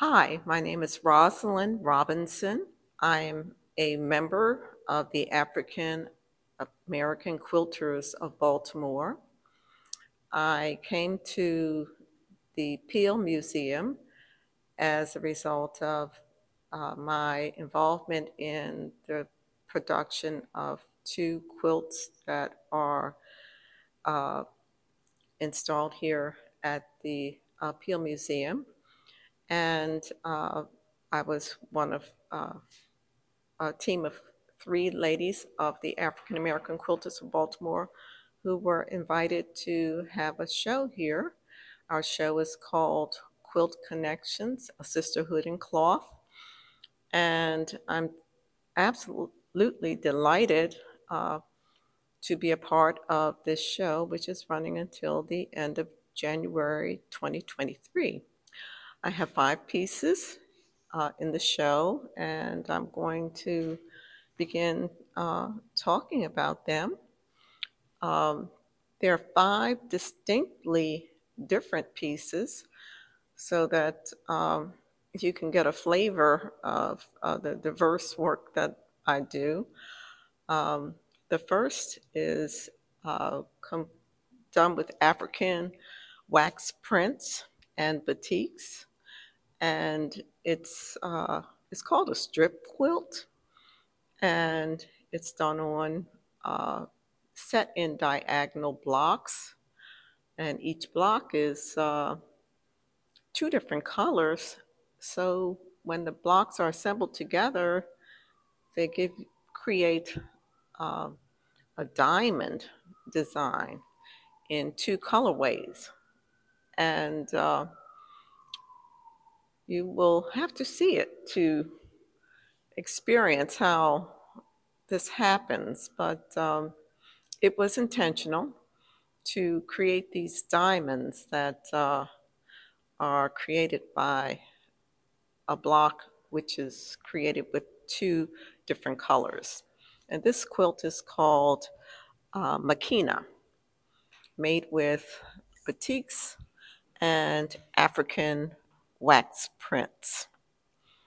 Hi, my name is Rosalind Robinson. I'm a member of the African American Quilters of Baltimore. I came to the Peale Museum as a result of uh, my involvement in the production of two quilts that are uh, installed here at the uh, Peale Museum. And uh, I was one of uh, a team of three ladies of the African American Quilters of Baltimore who were invited to have a show here. Our show is called Quilt Connections, a Sisterhood in Cloth. And I'm absolutely delighted uh, to be a part of this show, which is running until the end of January 2023. I have five pieces uh, in the show, and I'm going to begin uh, talking about them. Um, there are five distinctly different pieces so that um, you can get a flavor of uh, the diverse work that I do. Um, the first is uh, com- done with African wax prints and batiks, and it's uh, it's called a strip quilt, and it's done on uh, set in diagonal blocks, and each block is uh, two different colors. So when the blocks are assembled together, they give create uh, a diamond design in two colorways. And uh, you will have to see it to experience how this happens. But um, it was intentional to create these diamonds that uh, are created by a block which is created with two different colors. And this quilt is called uh, Makena, made with batiks and African wax prints.